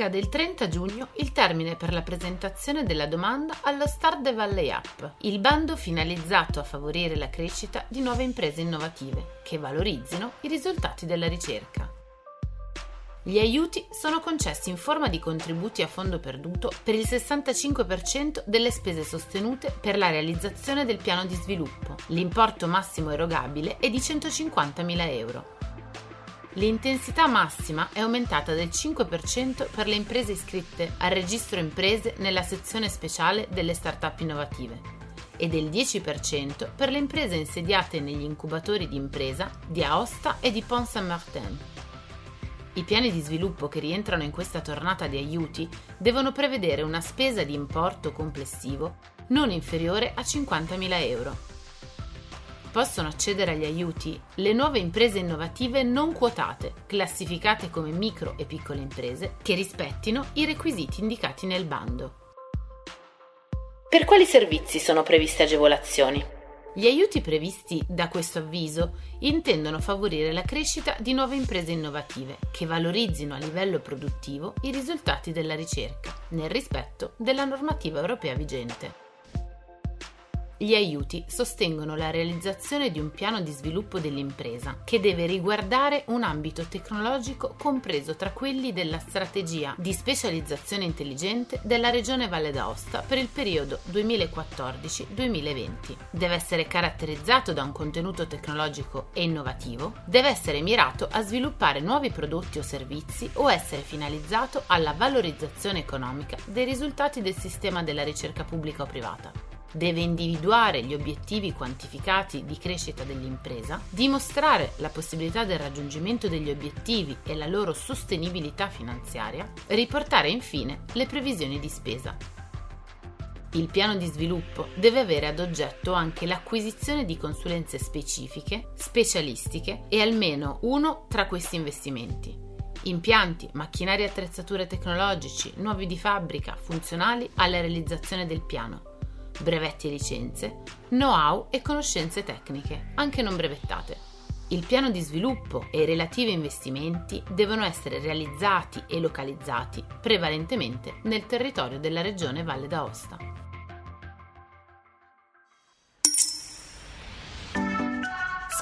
Scade il 30 giugno il termine per la presentazione della domanda allo Start the Valley App, il bando finalizzato a favorire la crescita di nuove imprese innovative che valorizzino i risultati della ricerca. Gli aiuti sono concessi in forma di contributi a fondo perduto per il 65% delle spese sostenute per la realizzazione del piano di sviluppo. L'importo massimo erogabile è di 150.000 euro. L'intensità massima è aumentata del 5% per le imprese iscritte al registro imprese nella sezione speciale delle start-up innovative e del 10% per le imprese insediate negli incubatori di impresa di Aosta e di Pont Saint-Martin. I piani di sviluppo che rientrano in questa tornata di aiuti devono prevedere una spesa di importo complessivo non inferiore a 50.000 euro possono accedere agli aiuti le nuove imprese innovative non quotate, classificate come micro e piccole imprese, che rispettino i requisiti indicati nel bando. Per quali servizi sono previste agevolazioni? Gli aiuti previsti da questo avviso intendono favorire la crescita di nuove imprese innovative che valorizzino a livello produttivo i risultati della ricerca, nel rispetto della normativa europea vigente. Gli aiuti sostengono la realizzazione di un piano di sviluppo dell'impresa che deve riguardare un ambito tecnologico compreso tra quelli della strategia di specializzazione intelligente della Regione Valle d'Aosta per il periodo 2014-2020. Deve essere caratterizzato da un contenuto tecnologico e innovativo, deve essere mirato a sviluppare nuovi prodotti o servizi o essere finalizzato alla valorizzazione economica dei risultati del sistema della ricerca pubblica o privata deve individuare gli obiettivi quantificati di crescita dell'impresa, dimostrare la possibilità del raggiungimento degli obiettivi e la loro sostenibilità finanziaria, riportare infine le previsioni di spesa. Il piano di sviluppo deve avere ad oggetto anche l'acquisizione di consulenze specifiche, specialistiche e almeno uno tra questi investimenti. Impianti, macchinari e attrezzature tecnologici, nuovi di fabbrica, funzionali alla realizzazione del piano brevetti e licenze, know-how e conoscenze tecniche, anche non brevettate. Il piano di sviluppo e i relativi investimenti devono essere realizzati e localizzati prevalentemente nel territorio della regione Valle d'Aosta.